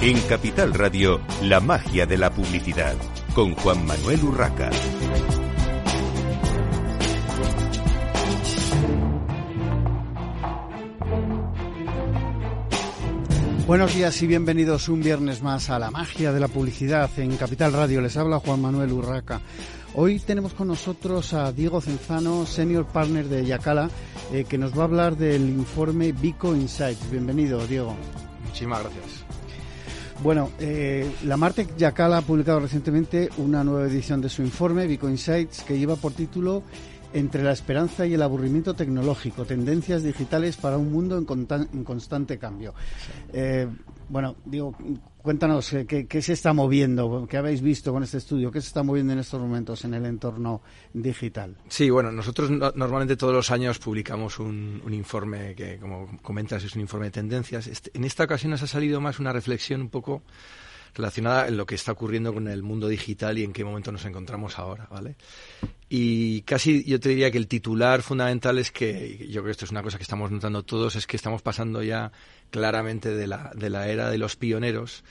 En Capital Radio, la magia de la publicidad, con Juan Manuel Urraca. Buenos días y bienvenidos un viernes más a la magia de la publicidad en Capital Radio. Les habla Juan Manuel Urraca. Hoy tenemos con nosotros a Diego Cenzano, senior partner de Yacala, eh, que nos va a hablar del informe Vico Insights. Bienvenido, Diego. Muchísimas gracias. Bueno, eh, la Martec Yacala ha publicado recientemente una nueva edición de su informe, Vico Insights, que lleva por título Entre la esperanza y el aburrimiento tecnológico, tendencias digitales para un mundo en, constante cambio. Eh, bueno, digo, cuéntanos eh, ¿qué, se está moviendo, qué habéis visto con este estudio, qué se está moviendo en estos momentos en el entorno digital. Sí, bueno, nosotros normalmente todos los años publicamos un, informe que, como comentas, es un informe de tendencias. Este, en esta ocasión nos ha salido más una reflexión un poco relacionada en lo que está ocurriendo con el mundo digital y en qué momento nos encontramos ahora, ¿vale? Y casi yo te diría que el titular fundamental es que, yo creo que esto es una cosa que estamos notando todos, es que estamos pasando ya claramente de la, de la era de los pioneros,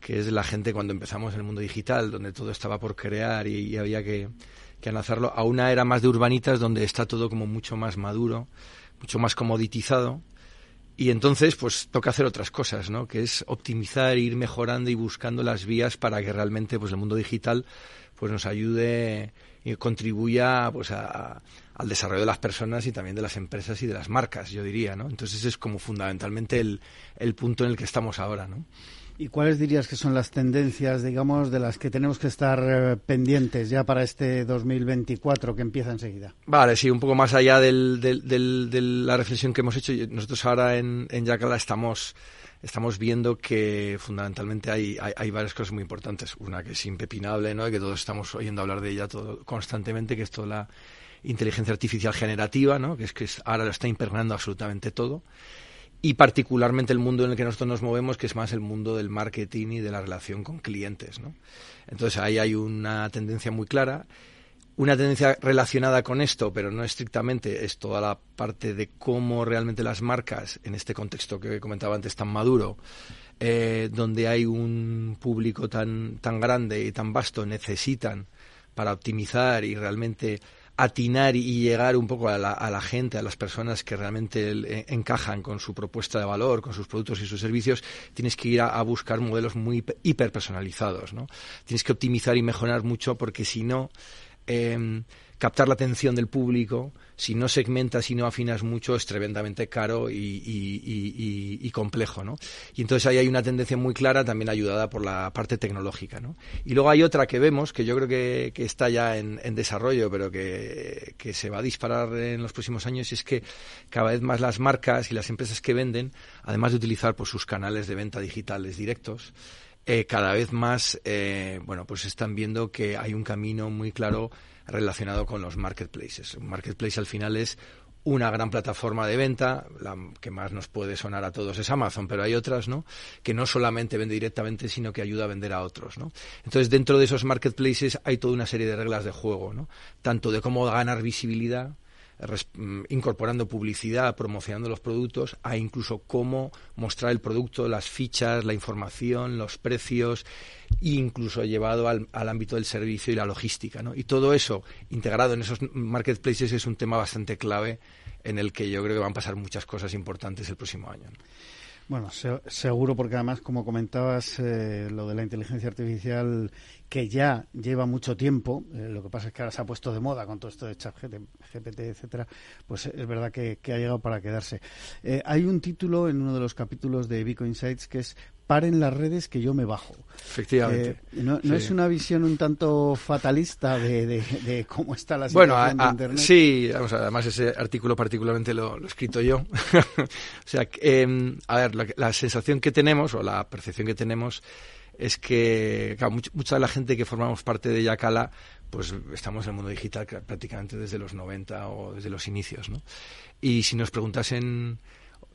que es la gente cuando empezamos en el mundo digital, donde todo estaba por crear y, había que, que a una era más de urbanitas donde está todo como mucho más maduro, mucho más comoditizado y entonces, pues toca hacer otras cosas, ¿no? Que es optimizar, ir mejorando y buscando las vías para que realmente, pues el mundo digital, pues nos ayude y contribuya, pues al desarrollo de las personas y también de las empresas y de las marcas, yo diría, ¿no? Entonces es como fundamentalmente el, el punto en el que estamos ahora, ¿no? ¿Y cuáles dirías que son las tendencias, digamos, de las que tenemos que estar eh, pendientes ya para este 2024 que empieza enseguida? Vale, sí, un poco más allá del, de la reflexión que hemos hecho. Nosotros ahora en, en Yacala estamos, viendo que fundamentalmente hay, hay, varias cosas muy importantes. Una que es impepinable, ¿no? Y que todos estamos oyendo hablar de ella todo, constantemente, que es toda la inteligencia artificial generativa, ¿no? Que es que ahora lo está impregnando absolutamente todo y particularmente el mundo en el que nosotros nos movemos, que es más el mundo del marketing y de la relación con clientes. ¿no? Entonces ahí hay una tendencia muy clara. Una tendencia relacionada con esto, pero no estrictamente, es toda la parte de cómo realmente las marcas, en este contexto que comentaba antes tan maduro, eh, donde hay un público tan, tan grande y tan vasto, necesitan para optimizar y realmente atinar y llegar un poco a la, a la, gente, a las personas que realmente eh, encajan con su propuesta de valor, con sus productos y sus servicios, tienes que ir a, buscar modelos muy hiperpersonalizados, ¿no? Tienes que optimizar y mejorar mucho porque si no, eh, captar la atención del público, si no segmentas y no afinas mucho, es tremendamente caro y, complejo, ¿no? Y entonces ahí hay una tendencia muy clara, también ayudada por la parte tecnológica, ¿no? Y luego hay otra que vemos, que yo creo que, está ya en, desarrollo, pero que, se va a disparar en los próximos años, y es que cada vez más las marcas y las empresas que venden, además de utilizar pues, sus canales de venta digitales directos, eh, cada vez más, eh, bueno, pues están viendo que hay un camino muy claro relacionado con los marketplaces. Un marketplace al final es una gran plataforma de venta, la que más nos puede sonar a todos es Amazon, pero hay otras, ¿no? Que no solamente vende directamente, sino que ayuda a vender a otros, ¿no? Entonces, dentro de esos marketplaces hay toda una serie de reglas de juego, ¿no? Tanto de cómo ganar visibilidad, incorporando publicidad, promocionando los productos, a incluso cómo mostrar el producto, las fichas, la información, los precios, e incluso llevado al, ámbito del servicio y la logística. ¿no? Y todo eso integrado en esos marketplaces es un tema bastante clave en el que yo creo que van a pasar muchas cosas importantes el próximo año. Bueno, seguro porque además, como comentabas, eh, lo de la inteligencia artificial que ya lleva mucho tiempo, eh, lo que pasa es que ahora se ha puesto de moda con todo esto de chat GPT, etcétera, pues es verdad que, ha llegado para quedarse. Eh, hay un título en uno de los capítulos de Vico Insights que es paren las redes que yo me bajo. Efectivamente. Eh, no, es una visión un tanto fatalista de, cómo está la situación bueno, de Internet. Sí, además ese artículo particularmente lo, he escrito yo. o sea, em, a ver, la, la sensación que tenemos o la percepción que tenemos es que mucha de la gente que formamos parte de Yacala, pues estamos en el mundo digital prácticamente desde los 90 o desde los inicios, ¿no? Y si nos preguntasen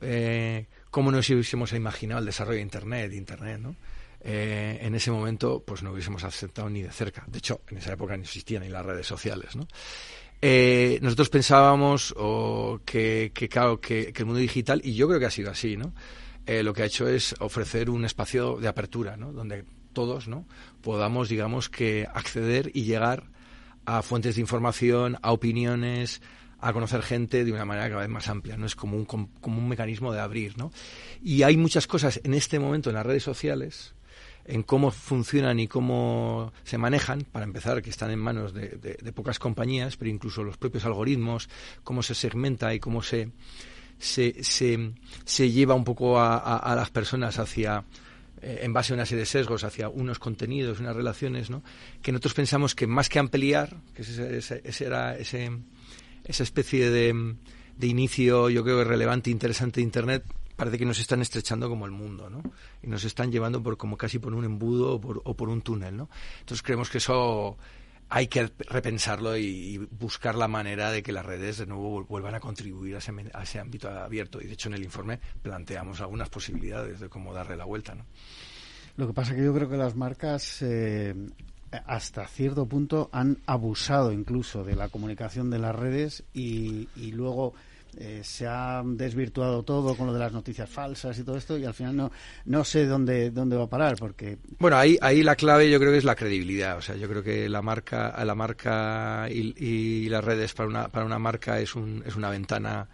eh, cómo nos hubiésemos imaginado el desarrollo de Internet, Internet, ¿no? Eh, en ese momento pues no hubiésemos aceptado ni de cerca. De hecho, en esa época no existían ni las redes sociales, ¿no? Eh, nosotros pensábamos que, que, claro, que, el mundo digital, y yo creo que ha sido así, ¿no? Eh, lo que ha hecho es ofrecer un espacio de apertura, ¿no? Donde todos, ¿no? Podamos, digamos, que acceder y llegar a fuentes de información, a opiniones, a conocer gente de una manera cada vez más amplia, ¿no? Es como un, como un mecanismo de abrir, ¿no? Y hay muchas cosas en este momento en las redes sociales en cómo funcionan y cómo se manejan, para empezar, que están en manos de, pocas compañías, pero incluso los propios algoritmos, cómo se segmenta y cómo se, se, se, lleva un poco a, las personas hacia eh, en base a una serie de sesgos hacia unos contenidos, unas relaciones, ¿no? que nosotros pensamos que más que ampliar, que ese, ese, era ese, esa especie de, de inicio, yo creo, relevante, interesante de Internet, parece que nos están estrechando como el mundo, ¿no? Y nos están llevando por como casi por un embudo o por, o por un túnel, ¿no? Entonces creemos que eso hay que repensarlo y, buscar la manera de que las redes de nuevo vuelvan a contribuir a ese, ámbito abierto. Y de hecho en el informe planteamos algunas posibilidades de cómo darle la vuelta, ¿no? Lo que pasa es que yo creo que las marcas eh, hasta cierto punto han abusado incluso de la comunicación de las redes y, y luego eh, se ha desvirtuado todo con lo de las noticias falsas y todo esto y al final no no sé dónde dónde va a parar porque bueno ahí ahí la clave yo creo que es la credibilidad. O sea yo creo que la marca la marca y, las redes para una para una marca es un es una ventana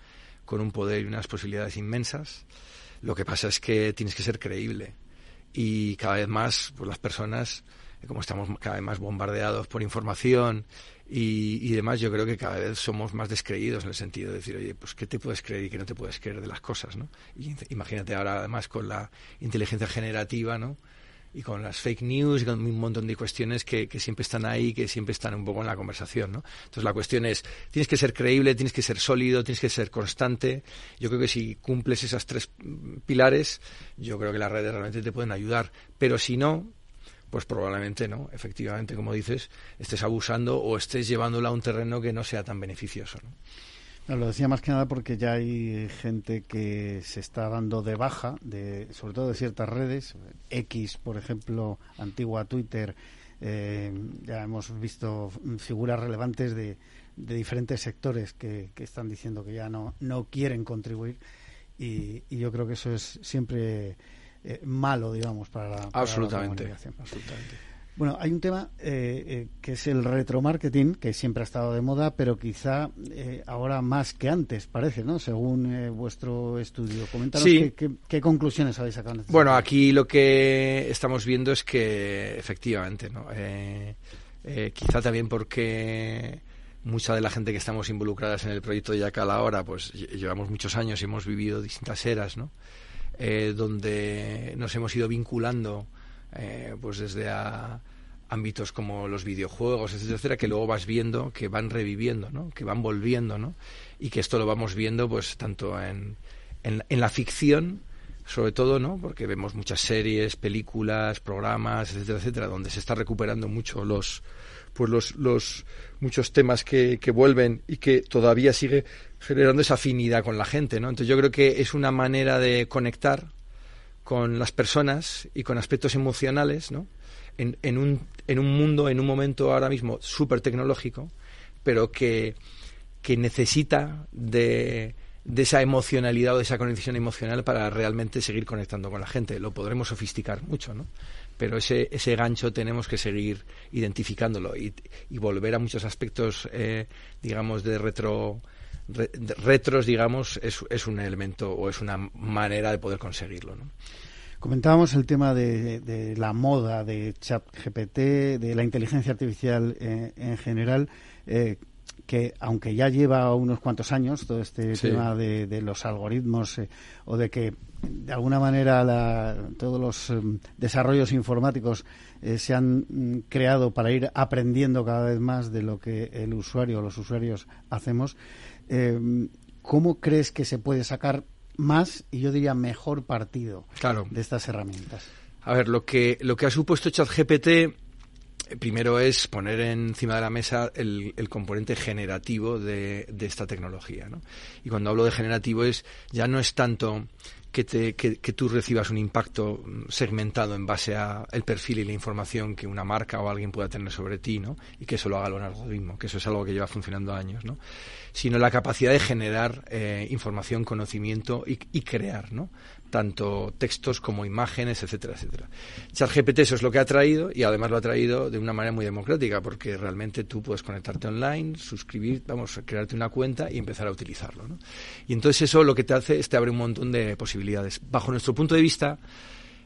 con un poder y unas posibilidades inmensas. Lo que pasa es que tienes que ser creíble y cada vez más pues las personas como estamos cada vez más bombardeados por información y, demás, yo creo que cada vez somos más descreídos en el sentido de decir, oye, pues qué te puedes creer y qué no te puedes creer de las cosas, ¿no? Y imagínate ahora además con la inteligencia generativa, ¿no? Y con las fake news y con un montón de cuestiones que, que siempre están ahí, que siempre están un poco en la conversación, ¿no? Entonces la cuestión es, tienes que ser creíble, tienes que ser sólido, tienes que ser constante. Yo creo que si cumples esas tres pilares, yo creo que las redes realmente te pueden ayudar. Pero si no, pues probablemente no, efectivamente, como dices, estés abusando o estés llevándola a un terreno que no sea tan beneficioso. Lo decía más que nada porque ya hay gente que se está dando de baja, de, sobre todo de ciertas redes, X, por ejemplo, antigua Twitter, eh, ya hemos visto figuras relevantes de, de diferentes sectores que, que, están diciendo que ya no, no quieren contribuir. Y, y yo creo que eso es siempre eh, malo, digamos, para, la, absolutamente, Bueno, hay un tema eh, eh, que es el retromarketing, que siempre ha estado de moda, pero quizá ahora más que antes, parece, ¿no? Según vuestro estudio. Coméntanos qué, conclusiones habéis sacado. Este bueno, aquí lo que estamos viendo es que efectivamente, ¿no? quizá también porque mucha de la gente que estamos involucradas en el proyecto de Yacal ahora, pues llevamos muchos años y hemos vivido distintas eras, ¿no? Eh, donde nos hemos ido vinculando eh, pues desde a ámbitos como los videojuegos, etcétera, que luego vas viendo que van reviviendo, ¿no? que van volviendo, ¿no? y que esto lo vamos viendo pues tanto en, en, la ficción, sobre todo, ¿no? Porque vemos muchas series, películas, programas, etcétera, etcétera, donde se está recuperando mucho los, pues los, los muchos temas que, que vuelven y que todavía sigue generando esa afinidad con la gente, ¿no? Entonces yo creo que es una manera de conectar con las personas y con aspectos emocionales, ¿no? En, en, un, en un mundo, en un momento ahora mismo súper tecnológico, pero que, que necesita de, de esa emocionalidad o de esa conexión emocional para realmente seguir conectando con la gente. Lo podremos sofisticar mucho, ¿no? Pero ese, ese gancho tenemos que seguir identificándolo y, y volver a muchos aspectos, eh, digamos, de retro retros, digamos, es, es, un elemento o es una manera de poder conseguirlo. ¿no? Comentábamos el tema de, la moda de ChatGPT, de la inteligencia artificial eh, en general. Eh, que aunque ya lleva unos cuantos años todo este tema de, los algoritmos eh, o de que de alguna manera todos los desarrollos informáticos se han mm, creado para ir aprendiendo cada vez más de lo que el usuario o los usuarios hacemos, eh, ¿cómo crees que se puede sacar más y yo diría mejor partido de estas herramientas? A ver, lo que, lo que ha supuesto ChatGPT eh, primero es poner encima de la mesa el, componente generativo de, esta tecnología. ¿no? Y cuando hablo de generativo es ya no es tanto que, te, que, tú recibas un impacto mm, segmentado en base a el perfil y la información que una marca o alguien pueda tener sobre ti, ¿no? Y que eso lo haga el algoritmo, que eso es algo que lleva funcionando años, ¿no? Sino la capacidad de generar eh, información, conocimiento y, y crear, ¿no? Tanto textos como imágenes, etcétera, etcétera. ChatGPT eso es lo que ha traído y además lo ha traído de una manera muy democrática porque realmente tú puedes conectarte online, suscribir, vamos, crearte una cuenta y empezar a utilizarlo. ¿no? Y entonces eso lo que te hace es te abre un montón de posibilidades. Bajo nuestro punto de vista,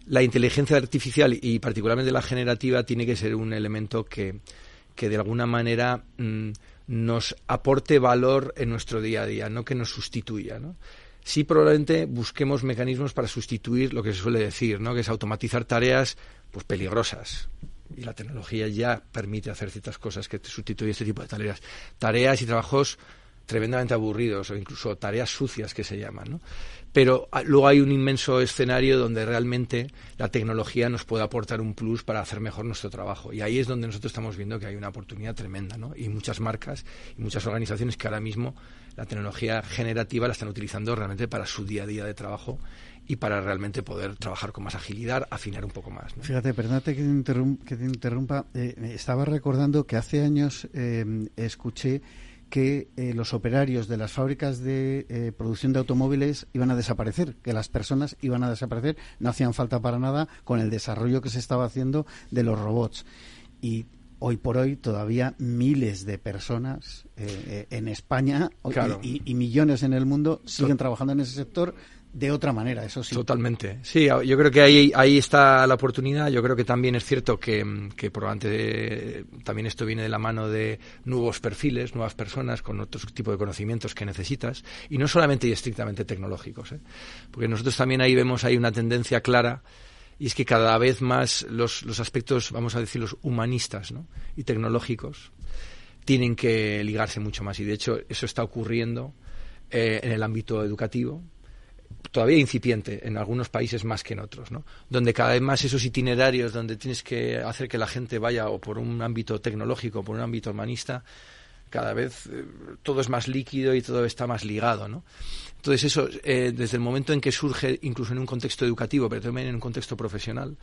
la inteligencia artificial y particularmente la generativa tiene que ser un elemento que, que de alguna manera mm, nos aporte valor en nuestro día a día, no que nos sustituya. ¿no? Sí probablemente busquemos mecanismos para sustituir lo que se suele decir, ¿no? que es automatizar tareas pues peligrosas. Y la tecnología ya permite hacer ciertas cosas que sustituyen este tipo de tareas. Tareas y trabajos tremendamente aburridos o incluso tareas sucias que se llaman. ¿no? Pero ah, luego hay un inmenso escenario donde realmente la tecnología nos puede aportar un plus para hacer mejor nuestro trabajo. Y ahí es donde nosotros estamos viendo que hay una oportunidad tremenda. ¿no? Y muchas marcas y muchas organizaciones que ahora mismo la tecnología generativa la están utilizando realmente para su día a día de trabajo y para realmente poder trabajar con más agilidad, afinar un poco más. Fíjate, perdónate que te, interrumpa. Eh, estaba recordando que hace años eh, escuché que eh, los operarios de las fábricas de eh, producción de automóviles iban a desaparecer, que las personas iban a desaparecer, no hacían falta para nada con el desarrollo que se estaba haciendo de los robots. Y hoy por hoy todavía miles de personas eh, en España y, millones en el mundo siguen trabajando en ese sector de otra manera, eso sí. Totalmente. Sí, yo creo que ahí, ahí está la oportunidad. Yo creo que también es cierto que, que probablemente también esto viene de la mano de nuevos perfiles, nuevas personas con otro tipo de conocimientos que necesitas y no solamente y estrictamente tecnológicos. ¿eh? Porque nosotros también ahí vemos hay una tendencia clara y es que cada vez más los, los aspectos, vamos a decir, los humanistas y tecnológicos tienen que ligarse mucho más y de hecho eso está ocurriendo eh, en el ámbito educativo todavía incipiente en algunos países más que en otros, ¿no? Donde cada vez más esos itinerarios donde tienes que hacer que la gente vaya o por un ámbito tecnológico o por un ámbito humanista, cada vez eh, todo es más líquido y todo está más ligado, ¿no? Entonces eso, eh, desde el momento en que surge, incluso en un contexto educativo, pero también en un contexto profesional,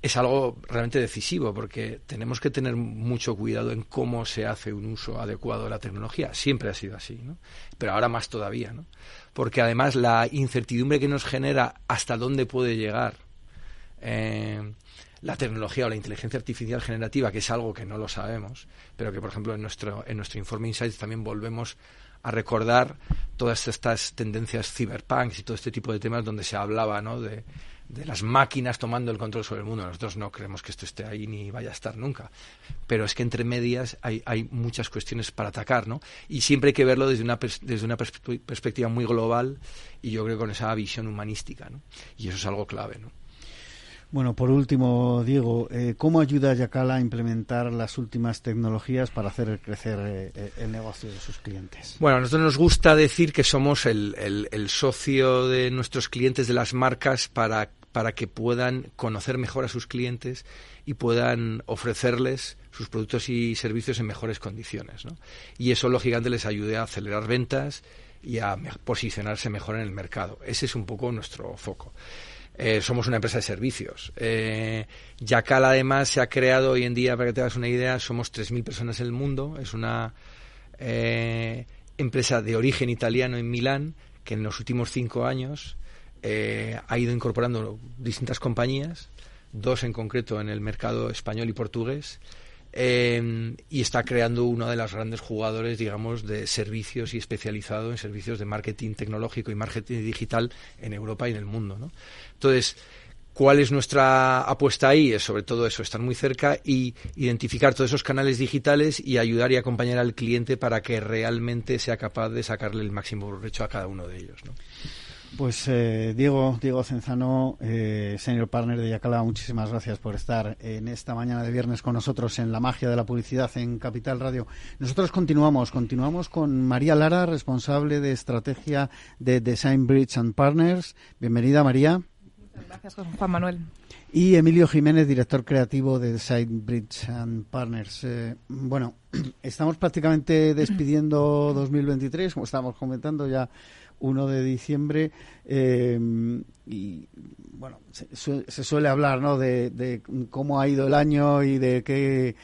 es algo realmente decisivo porque tenemos que tener mucho cuidado en cómo se hace un uso adecuado de la tecnología. Siempre ha sido así, ¿no? Pero ahora más todavía, ¿no? Porque además la incertidumbre que nos genera hasta dónde puede llegar eh, la tecnología o la inteligencia artificial generativa, que es algo que no lo sabemos, pero que por ejemplo en nuestro en nuestro informe Insights también volvemos a recordar todas estas tendencias cyberpunks y todo este tipo de temas donde se hablaba, ¿no? De de las máquinas tomando el control sobre el mundo. Nosotros no creemos que esto esté ahí ni vaya a estar nunca. Pero es que entre medias hay, hay muchas cuestiones para atacar, ¿no? Y siempre hay que verlo desde una, desde una perspectiva muy global y yo creo con esa visión humanística, ¿no? Y eso es algo clave, ¿no? Bueno, por último, Diego, eh, ¿cómo ayuda Yacala a implementar las últimas tecnologías para hacer crecer eh, el negocio de sus clientes? Bueno, a nosotros nos gusta decir que somos el, el socio de nuestros clientes de las marcas para para que puedan conocer mejor a sus clientes y puedan ofrecerles sus productos y servicios en mejores condiciones. ¿no? Y eso, lógicamente, les ayude a acelerar ventas y a posicionarse mejor en el mercado. Ese es un poco nuestro foco. Eh, somos una empresa de servicios. Eh, Yacal, además, se ha creado hoy en día, para que te hagas una idea, somos 3.000 personas en el mundo. Es una eh, empresa de origen italiano en Milán que en los últimos cinco años eh, ha ido incorporando distintas compañías, dos en concreto en el mercado español y portugués, eh, y está creando uno de los grandes jugadores, digamos, de servicios y especializado en servicios de marketing tecnológico y marketing digital en Europa y en el mundo. ¿no? Entonces, ¿cuál es nuestra apuesta ahí? Es sobre todo eso, estar muy cerca y identificar todos esos canales digitales y ayudar y acompañar al cliente para que realmente sea capaz de sacarle el máximo provecho a cada uno de ellos. ¿no? Pues eh, Diego, Diego Cenzano, eh, senior partner de Yacala, muchísimas gracias por estar en esta mañana de viernes con nosotros en la magia de la publicidad en Capital Radio. Nosotros continuamos, continuamos con María Lara, responsable de estrategia de Design Bridge and Partners. Bienvenida, María. Muchas gracias, Juan Manuel. Y Emilio Jiménez, director creativo de Design Bridge and Partners. Eh, bueno, estamos prácticamente despidiendo 2023, como estábamos comentando ya 1 de diciembre eh, y bueno, se, suele hablar ¿no? de, cómo ha ido el año y de qué,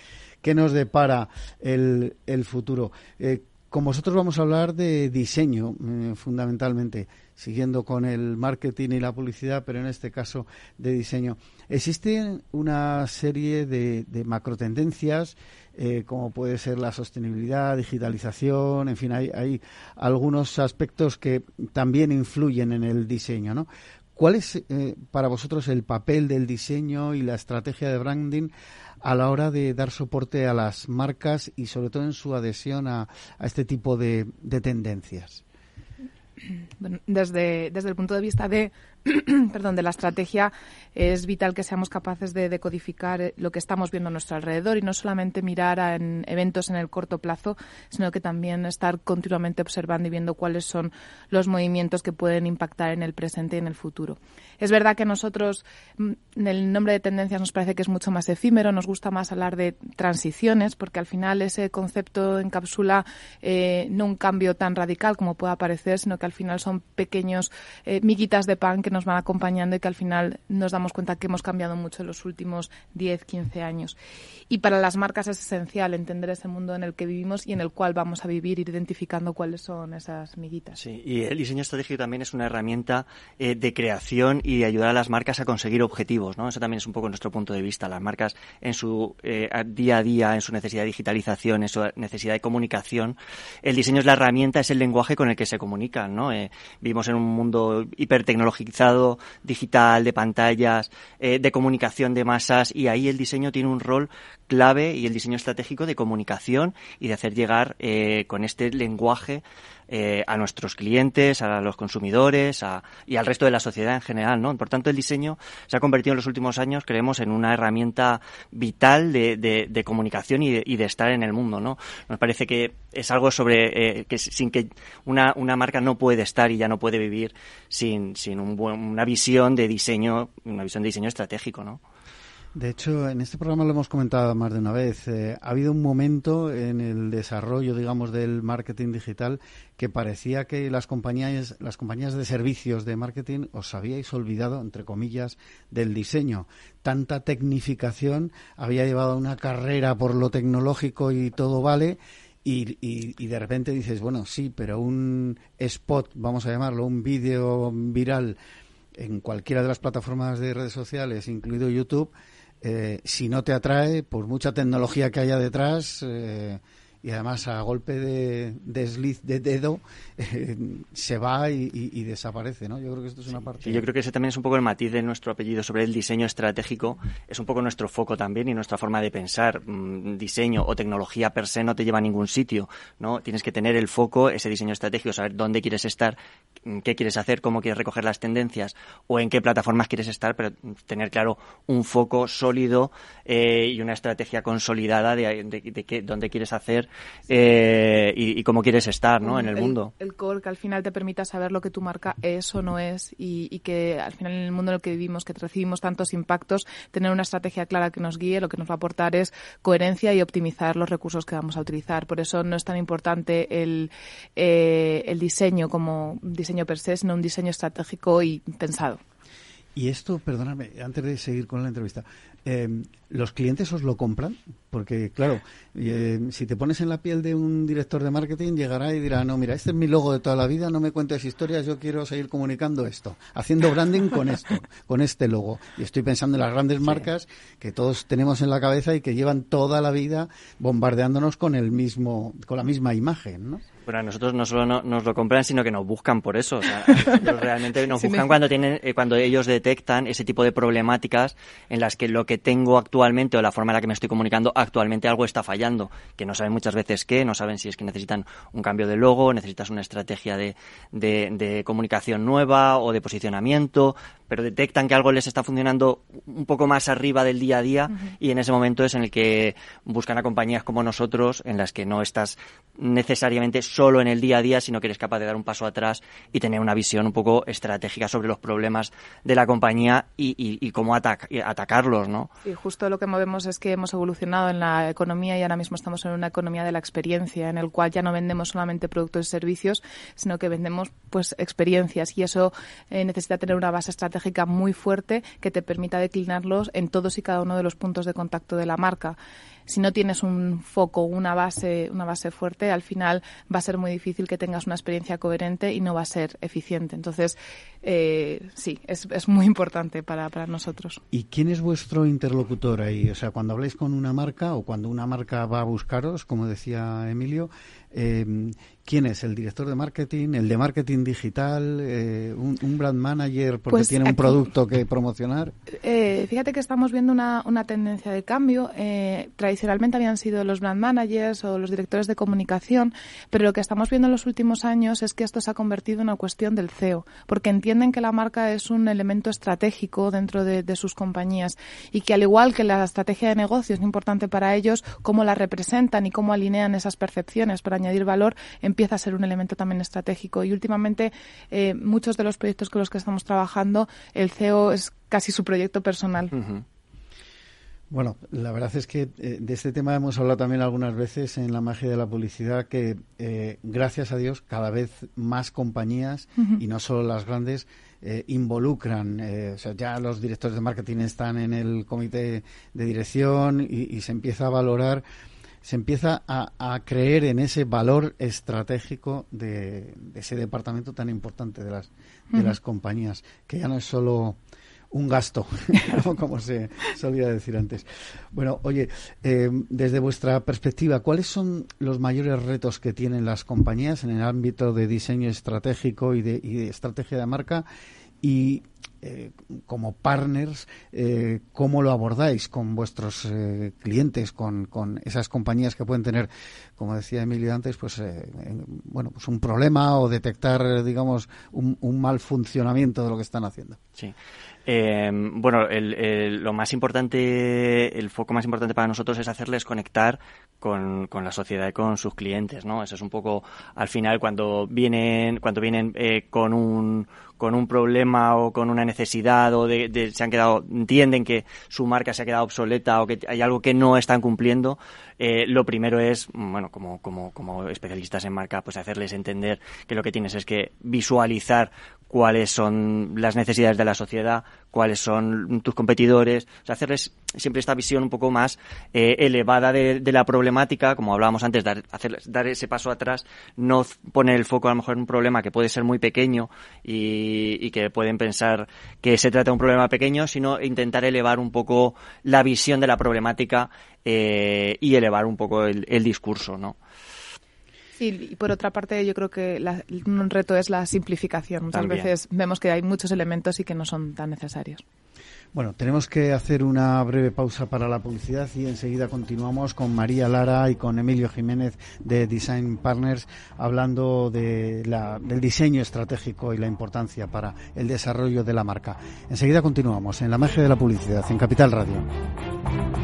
qué nos depara el, el futuro. Eh, con vosotros vamos a hablar de diseño, eh, fundamentalmente, siguiendo con el marketing y la publicidad, pero en este caso de diseño. Existen una serie de, de macrotendencias eh, como puede ser la sostenibilidad, digitalización, en fin, hay, algunos aspectos que también influyen en el diseño, ¿no? ¿Cuál es eh, para vosotros el papel del diseño y la estrategia de branding a la hora de dar soporte a las marcas y sobre todo en su adhesión a, este tipo de tendencias? desde, desde el punto de vista de, perdón, de la estrategia, es vital que seamos capaces de decodificar eh, lo que estamos viendo a nuestro alrededor y no solamente mirar en eventos en el corto plazo, sino que también estar continuamente observando y viendo cuáles son los movimientos que pueden impactar en el presente y en el futuro. Es verdad que nosotros, mm, en el nombre de tendencias nos parece que es mucho más efímero, nos gusta más hablar de transiciones, porque al final ese concepto encapsula eh, no un cambio tan radical como pueda parecer, sino que al final son pequeños eh, miguitas de pan que nos van acompañando y que al final nos damos cuenta que hemos cambiado mucho en los últimos 10, 15 años. Y para las marcas es esencial entender ese mundo en el que vivimos y en el cual vamos a vivir, ir identificando cuáles son esas miguitas. Sí, y el diseño estratégico también es una herramienta eh, de creación y de ayudar a las marcas a conseguir objetivos, ¿no? Eso también es un poco nuestro punto de vista. Las marcas en su eh, día a día, en su necesidad de digitalización, en su necesidad de comunicación, el diseño es la herramienta, es el lenguaje con el que se comunican, ¿no? Eh, vivimos en un mundo hipertecnologizado, digital, de pantallas, de comunicación de masas y ahí el diseño tiene un rol clave y el diseño estratégico de comunicación y de hacer llegar eh, con este lenguaje eh, a nuestros clientes, a los consumidores y al resto de la sociedad en general, ¿no? Por tanto, el diseño se ha convertido en los últimos años, creemos, en una herramienta vital de, comunicación y de, estar en el mundo, ¿no? Nos parece que es algo sobre eh, que sin que una, una marca no puede estar y ya no puede vivir sin, sin un una visión de diseño, una visión de diseño estratégico, ¿no? De hecho, en este programa lo hemos comentado más de una vez. Eh, ha habido un momento en el desarrollo, digamos, del marketing digital que parecía que las compañías, las compañías de servicios de marketing os habíais olvidado, entre comillas, del diseño. Tanta tecnificación había llevado a una carrera por lo tecnológico y todo vale. Y, y, de repente dices, bueno, sí, pero un spot, vamos a llamarlo, un vídeo viral en cualquiera de las plataformas de redes sociales, incluido YouTube, eh, si no te atrae, por mucha tecnología que haya detrás, eh, y además a golpe de desliz de dedo eh, se va y, desaparece, ¿no? Yo creo que esto es una parte. yo creo que ese también es un poco el matiz de nuestro apellido sobre el diseño estratégico. Es un poco nuestro foco también y nuestra forma de pensar. Mm, diseño o tecnología per se no te lleva a ningún sitio, ¿no? Tienes que tener el foco, ese diseño estratégico, saber dónde quieres estar, mm, qué quieres hacer, cómo quieres recoger las tendencias o en qué plataformas quieres estar, pero tener claro un foco sólido eh, y una estrategia consolidada de, de, dónde quieres hacer eh, y, cómo quieres estar ¿no? en el, mundo. El core que al final te permita saber lo que tu marca es o no es y, que al final en el mundo en el que vivimos, que recibimos tantos impactos, tener una estrategia clara que nos guíe, lo que nos va a aportar es coherencia y optimizar los recursos que vamos a utilizar. Por eso no es tan importante el, eh, el diseño como diseño per se, sino un diseño estratégico y pensado. Y esto, perdóname, antes de seguir con la entrevista, eh, ¿los clientes os lo compran? Porque, claro, eh, si te pones en la piel de un director de marketing, llegará y dirá, no, mira, este es mi logo de toda la vida, no me cuentes historias, yo quiero seguir comunicando esto, haciendo branding con esto, con este logo. Y estoy pensando en las grandes marcas que todos tenemos en la cabeza y que llevan toda la vida bombardeándonos con el mismo, con la misma imagen, ¿no? Bueno, a nosotros no solo nos lo compran, sino que nos buscan por eso. O sea, realmente nos buscan cuando tienen, eh, cuando ellos detectan ese tipo de problemáticas en las que lo que tengo actualmente o la forma en la que me estoy comunicando actualmente algo está fallando, que no saben muchas veces qué, no saben si es que necesitan un cambio de logo, necesitas una estrategia de, de, de comunicación nueva o de posicionamiento, pero detectan que algo les está funcionando un poco más arriba del día a día y en ese momento es en el que buscan a compañías como nosotros en las que no estás necesariamente solo en el día a día, sino que eres capaz de dar un paso atrás y tener una visión un poco estratégica sobre los problemas de la compañía y, cómo atacarlos, ¿no? Sí, justo lo que movemos es que hemos evolucionado en la economía y ahora mismo estamos en una economía de la experiencia, en el cual ya no vendemos solamente productos y servicios, sino que vendemos pues experiencias y eso eh, necesita tener una base estratégica muy fuerte que te permita declinarlos en todos y cada uno de los puntos de contacto de la marca si no tienes un foco, una base, una base fuerte, al final va a ser muy difícil que tengas una experiencia coherente y no va a ser eficiente. Entonces, eh, sí, es, muy importante para, para nosotros. ¿Y quién es vuestro interlocutor ahí? O sea, cuando habláis con una marca o cuando una marca va a buscaros, como decía Emilio, eh, ¿Quién es? ¿El director de marketing? ¿El de marketing digital? Eh, un, brand manager porque pues tiene un producto que promocionar? Eh, fíjate que estamos viendo una, una tendencia de cambio. Eh, tradicionalmente habían sido los brand managers o los directores de comunicación, pero lo que estamos viendo en los últimos años es que esto se ha convertido en una cuestión del CEO, porque entienden que la marca es un elemento estratégico dentro de, de sus compañías y que al igual que la estrategia de negocio es importante para ellos, cómo la representan y cómo alinean esas percepciones para añadir valor, empieza a ser un elemento también estratégico. Y últimamente, eh, muchos de los proyectos con los que estamos trabajando, el CEO es casi su proyecto personal. Bueno, la verdad es que eh, de este tema hemos hablado también algunas veces en la magia de la publicidad, que eh, gracias a Dios cada vez más compañías, y no solo las grandes, involucran, o sea, ya los directores de marketing están en el comité de dirección y se empieza a valorar se empieza a, creer en ese valor estratégico de, ese departamento tan importante de las, de las compañías, que ya no es solo un gasto, como se solía decir antes. Bueno, oye, eh, desde vuestra perspectiva, ¿cuáles son los mayores retos que tienen las compañías en el ámbito de diseño estratégico y de, y de estrategia de marca? Y eh, como partners, eh, cómo lo abordáis con vuestros eh, clientes, con, con, esas compañías que pueden tener, como decía Emilio antes, pues bueno, pues un problema o detectar, digamos, un, un, mal funcionamiento de lo que están haciendo. Sí. bueno, el, lo más importante, el foco más importante para nosotros es hacerles conectar con, con, la sociedad y con sus clientes, ¿no? Eso es un poco, al final, cuando vienen, cuando vienen con un con un problema o con una necesidad o de, se han quedado entienden que su marca se ha quedado obsoleta o que hay algo que no están cumpliendo eh, lo primero es bueno como como como especialistas en marca pues hacerles entender que lo que tienes es que visualizar cuáles son las necesidades de la sociedad, cuáles son tus competidores, o sea, hacerles siempre esta visión un poco más eh, elevada de, la problemática, como hablábamos antes, dar, dar ese paso atrás, no poner el foco a lo mejor en un problema que puede ser muy pequeño y, que pueden pensar que se trata de un problema pequeño, sino intentar elevar un poco la visión de la problemática eh, y elevar un poco el discurso, ¿no? Sí, y por otra parte yo creo que un reto es la simplificación. Muchas veces vemos que hay muchos elementos y que no son tan necesarios. Bueno, tenemos que hacer una breve pausa para la publicidad y enseguida continuamos con María Lara y con Emilio Jiménez de Design Partners hablando de del diseño estratégico y la importancia para el desarrollo de la marca. Enseguida continuamos en la magia de la publicidad en Capital Radio.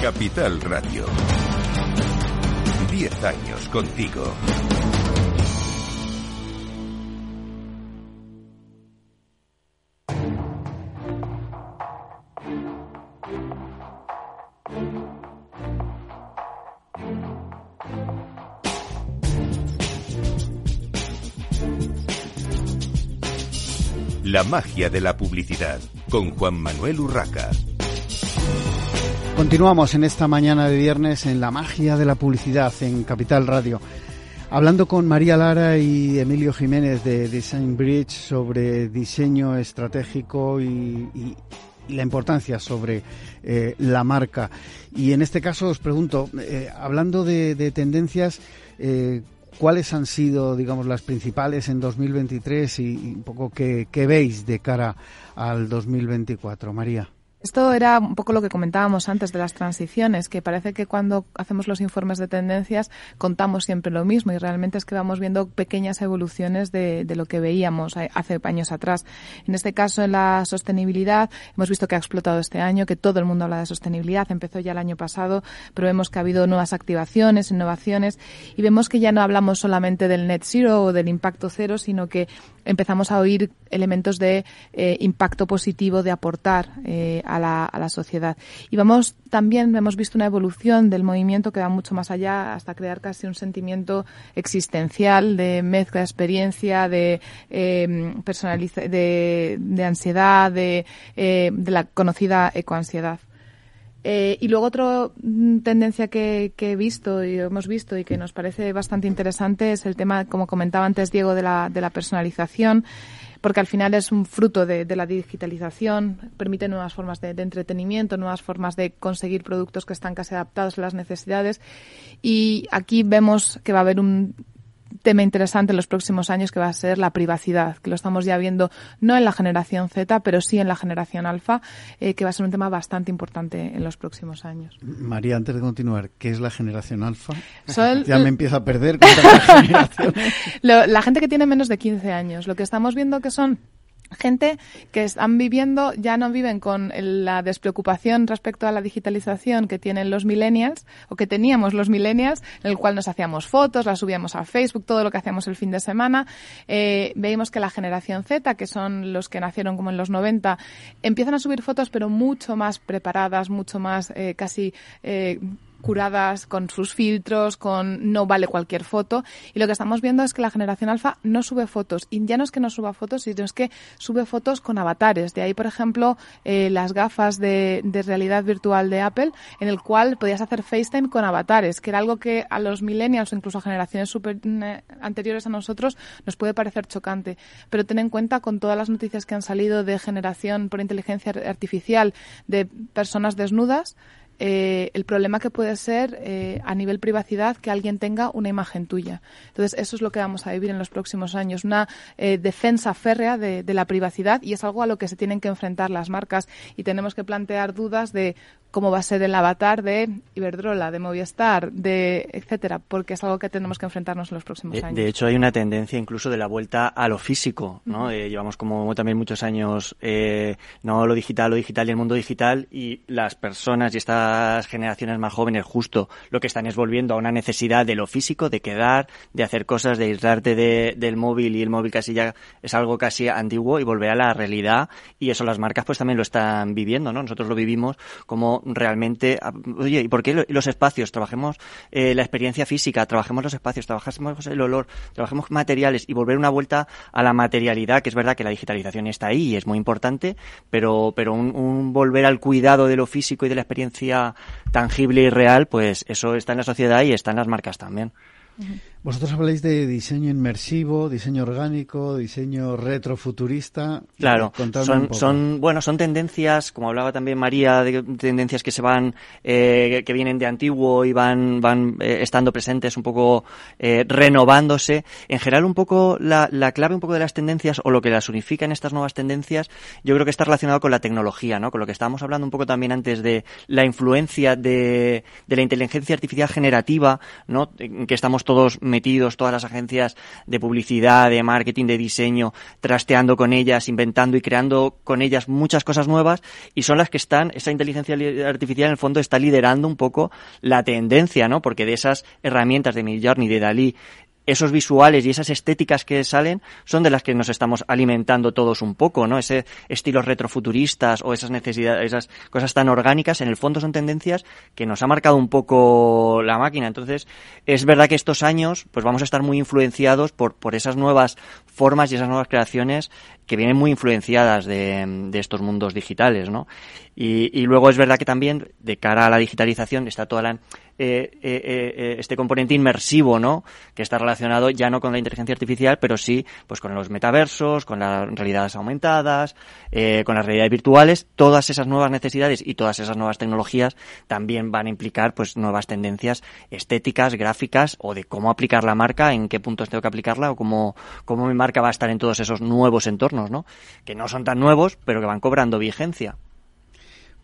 Capital Radio. Diez años contigo. La magia de la publicidad con Juan Manuel Urraca. Continuamos en esta mañana de viernes en la magia de la publicidad en Capital Radio. Hablando con María Lara y Emilio Jiménez de Design Bridge sobre diseño estratégico y, la importancia sobre eh, la marca. Y en este caso os pregunto, eh, hablando de, tendencias, eh, ¿cuáles han sido, digamos, las principales en 2023 y, y un poco qué, qué veis de cara al 2024? María. Esto era un poco lo que comentábamos antes de las transiciones, que parece que cuando hacemos los informes de tendencias contamos siempre lo mismo y realmente es que vamos viendo pequeñas evoluciones de, lo que veíamos hace años atrás. En este caso, en la sostenibilidad, hemos visto que ha explotado este año, que todo el mundo habla de sostenibilidad, empezó ya el año pasado, pero vemos que ha habido nuevas activaciones, innovaciones y vemos que ya no hablamos solamente del net zero o del impacto cero, sino que empezamos a oír elementos de eh, impacto positivo, de aportar eh, a, la, sociedad. Y vamos también, hemos visto una evolución del movimiento que va mucho más allá hasta crear casi un sentimiento existencial de mezcla de experiencia, de, eh, de, de, ansiedad, de, eh, la conocida ecoansiedad. Eh, y luego otra tendencia que, he visto y hemos visto y que nos parece bastante interesante es el tema, como comentaba antes Diego, de la, de la personalización porque al final es un fruto de, la digitalización, permite nuevas formas de, entretenimiento, nuevas formas de conseguir productos que están casi adaptados a las necesidades. Y aquí vemos que va a haber un tema interesante en los próximos años que va a ser la privacidad, que lo estamos ya viendo no en la generación Z, pero sí en la generación alfa, eh, que va a ser un tema bastante importante en los próximos años. María, antes de continuar, ¿qué es la generación alfa? ya me empiezo a perder con la la gente que tiene menos de 15 años. Lo que estamos viendo que son gente que están viviendo, ya no viven con la despreocupación respecto a la digitalización que tienen los millennials o que teníamos los millennials, en el cual nos hacíamos fotos, las subíamos a Facebook, todo lo que hacíamos el fin de semana. Eh, veíamos que la generación Z, que son los que nacieron como en los 90, empiezan a subir fotos pero mucho más preparadas, mucho más eh, casi eh, curadas con sus filtros, con no vale cualquier foto. Y lo que estamos viendo es que la generación alfa no sube fotos. Y ya no es que no suba fotos, sino es que sube fotos con avatares. De ahí, por ejemplo, eh, las gafas de, realidad virtual de Apple, en el cual podías hacer FaceTime con avatares, que era algo que a los millennials o incluso a generaciones super, eh, anteriores a nosotros nos puede parecer chocante. Pero ten en cuenta con todas las noticias que han salido de generación por inteligencia artificial de personas desnudas, eh, el problema que puede ser eh, a nivel privacidad que alguien tenga una imagen tuya. Entonces, eso es lo que vamos a vivir en los próximos años, una eh, defensa férrea de, de, la privacidad y es algo a lo que se tienen que enfrentar las marcas y tenemos que plantear dudas de cómo va a ser el avatar de Iberdrola, de Movistar, de etcétera, porque es algo que tenemos que enfrentarnos en los próximos años. De hecho, hay una tendencia incluso de la vuelta a lo físico, ¿no? Eh, llevamos como también muchos años eh, no lo digital, lo digital y el mundo digital y las personas y estas generaciones más jóvenes justo lo que están es volviendo a una necesidad de lo físico, de quedar, de hacer cosas, de aislarte de, del móvil y el móvil casi ya es algo casi antiguo y volver a la realidad y eso las marcas pues también lo están viviendo, ¿no? Nosotros lo vivimos como realmente, ah, oye, ¿y por qué los espacios? Trabajemos eh, la experiencia física, trabajemos los espacios, trabajemos el olor, trabajemos materiales y volver una vuelta a la materialidad, que es verdad que la digitalización está ahí y es muy importante, pero, pero un, volver al cuidado de lo físico y de la experiencia tangible y real, pues eso está en la sociedad y está en las marcas también. Vosotros habláis de diseño inmersivo, diseño orgánico, diseño retrofuturista. Claro, son, son, bueno, son tendencias, como hablaba también María, de tendencias que se van, eh, que vienen de antiguo y van, van eh, estando presentes un poco eh, renovándose. En general, un poco la, la clave un poco de las tendencias o lo que las unifica en estas nuevas tendencias, yo creo que está relacionado con la tecnología, ¿no? Con lo que estábamos hablando un poco también antes de la influencia de, de la inteligencia artificial generativa, ¿no? Que estamos todos todas las agencias de publicidad, de marketing, de diseño, trasteando con ellas, inventando y creando con ellas muchas cosas nuevas y son las que están, esa inteligencia artificial en el fondo está liderando un poco la tendencia, ¿no? Porque de esas herramientas de Midjourney, de Dalí, esos visuales y esas estéticas que salen son de las que nos estamos alimentando todos un poco, ¿no? Ese estilo retrofuturistas o esas necesidades, esas cosas tan orgánicas, en el fondo son tendencias que nos ha marcado un poco la máquina. Entonces, es verdad que estos años, pues vamos a estar muy influenciados por, por esas nuevas formas y esas nuevas creaciones que vienen muy influenciadas de, de estos mundos digitales, ¿no? Y, y luego es verdad que también, de cara a la digitalización, está toda la eh, eh, eh, este componente inmersivo, ¿no? Que está relacionado ya no con la inteligencia artificial, pero sí, pues con los metaversos, con las realidades aumentadas, con las realidades virtuales. Todas esas nuevas necesidades y todas esas nuevas tecnologías también van a implicar, pues, nuevas tendencias estéticas, gráficas o de cómo aplicar la marca, en qué puntos tengo que aplicarla o cómo, cómo mi marca va a estar en todos esos nuevos entornos, ¿no? Que no son tan nuevos, pero que van cobrando vigencia.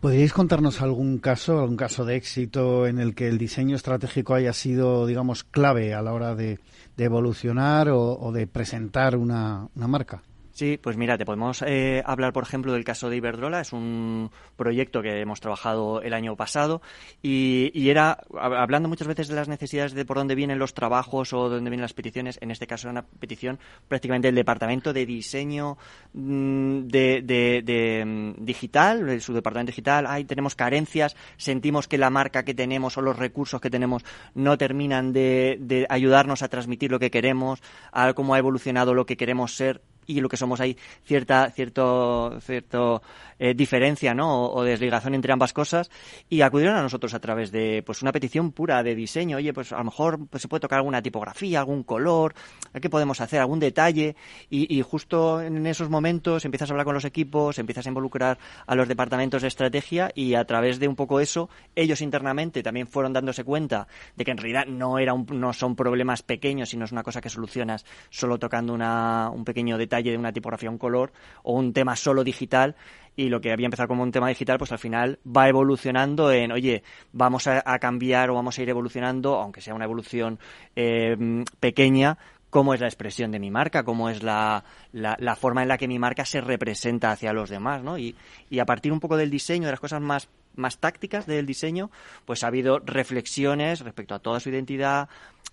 ¿Podríais contarnos algún caso, algún caso de éxito en el que el diseño estratégico haya sido, digamos, clave a la hora de, evolucionar o, de presentar una marca? Sí, pues mira, te podemos eh, hablar, por ejemplo, del caso de Iberdrola. Es un proyecto que hemos trabajado el año pasado y, era, hablando muchas veces de las necesidades de por dónde vienen los trabajos o de dónde vienen las peticiones, en este caso era una petición prácticamente del Departamento de Diseño mm, de, de, mm, Digital, de su departamento digital. Ahí tenemos carencias, sentimos que la marca que tenemos o los recursos que tenemos no terminan de, de ayudarnos a transmitir lo que queremos, a cómo ha evolucionado lo que queremos ser y lo que somos hay cierta cierto cierto eh, diferencia ¿no? O, desligación entre ambas cosas y acudieron a nosotros a través de pues una petición pura de diseño oye pues a lo mejor pues, se puede tocar alguna tipografía algún color qué podemos hacer algún detalle y, y, justo en esos momentos empiezas a hablar con los equipos empiezas a involucrar a los departamentos de estrategia y a través de un poco eso ellos internamente también fueron dándose cuenta de que en realidad no era un, no son problemas pequeños sino es una cosa que solucionas solo tocando una, un pequeño detalle de una tipografía, un color o un tema solo digital y lo que había empezado como un tema digital, pues al final va evolucionando en, oye, vamos a, cambiar o vamos a ir evolucionando, aunque sea una evolución eh, pequeña, cómo es la expresión de mi marca, cómo es la, la, forma en la que mi marca se representa hacia los demás, ¿no? Y, y a partir un poco del diseño, de las cosas más más tácticas del diseño, pues ha habido reflexiones respecto a toda su identidad,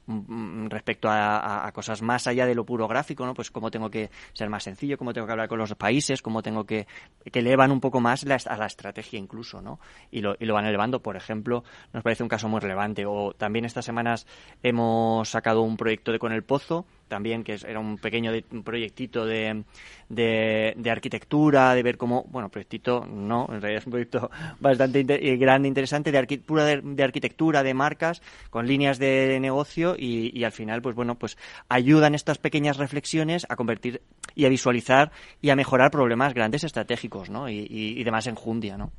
Mm, respecto a, cosas más allá de lo puro gráfico, ¿no? Pues cómo tengo que ser más sencillo, cómo tengo que hablar con los países, cómo tengo que que elevan un poco más a la estrategia incluso, ¿no? Y lo, y lo van elevando, por ejemplo, nos parece un caso muy relevante. O también estas semanas hemos sacado un proyecto de Con el Pozo, también que era un pequeño proyectito de, de, arquitectura, de ver cómo, bueno, proyectito no, en realidad es un proyecto bastante eh, grande, interesante, de, pura de, arquitectura, de marcas, con líneas de negocio y, y, al final, pues bueno, pues ayudan estas pequeñas reflexiones a convertir y a visualizar y a mejorar problemas grandes estratégicos, ¿no? Y, y, y de más enjundia, ¿no?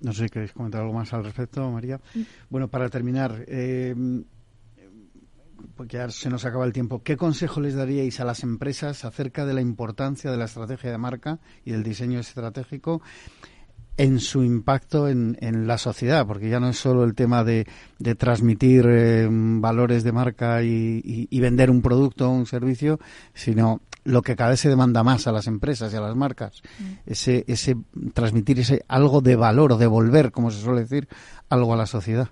No sé si queréis comentar algo más al respecto, María. Bueno, para terminar, eh, porque ya se nos acaba el tiempo, ¿qué consejo les daríais a las empresas acerca de la importancia de la estrategia de marca y del diseño estratégico en su impacto en, la sociedad? Porque ya no es solo el tema de, transmitir eh, valores de marca y, vender un producto o un servicio, sino lo que cada vez se demanda más a las empresas y a las marcas, mm. ese, ese transmitir ese algo de valor o devolver, como se suele decir, algo a la sociedad.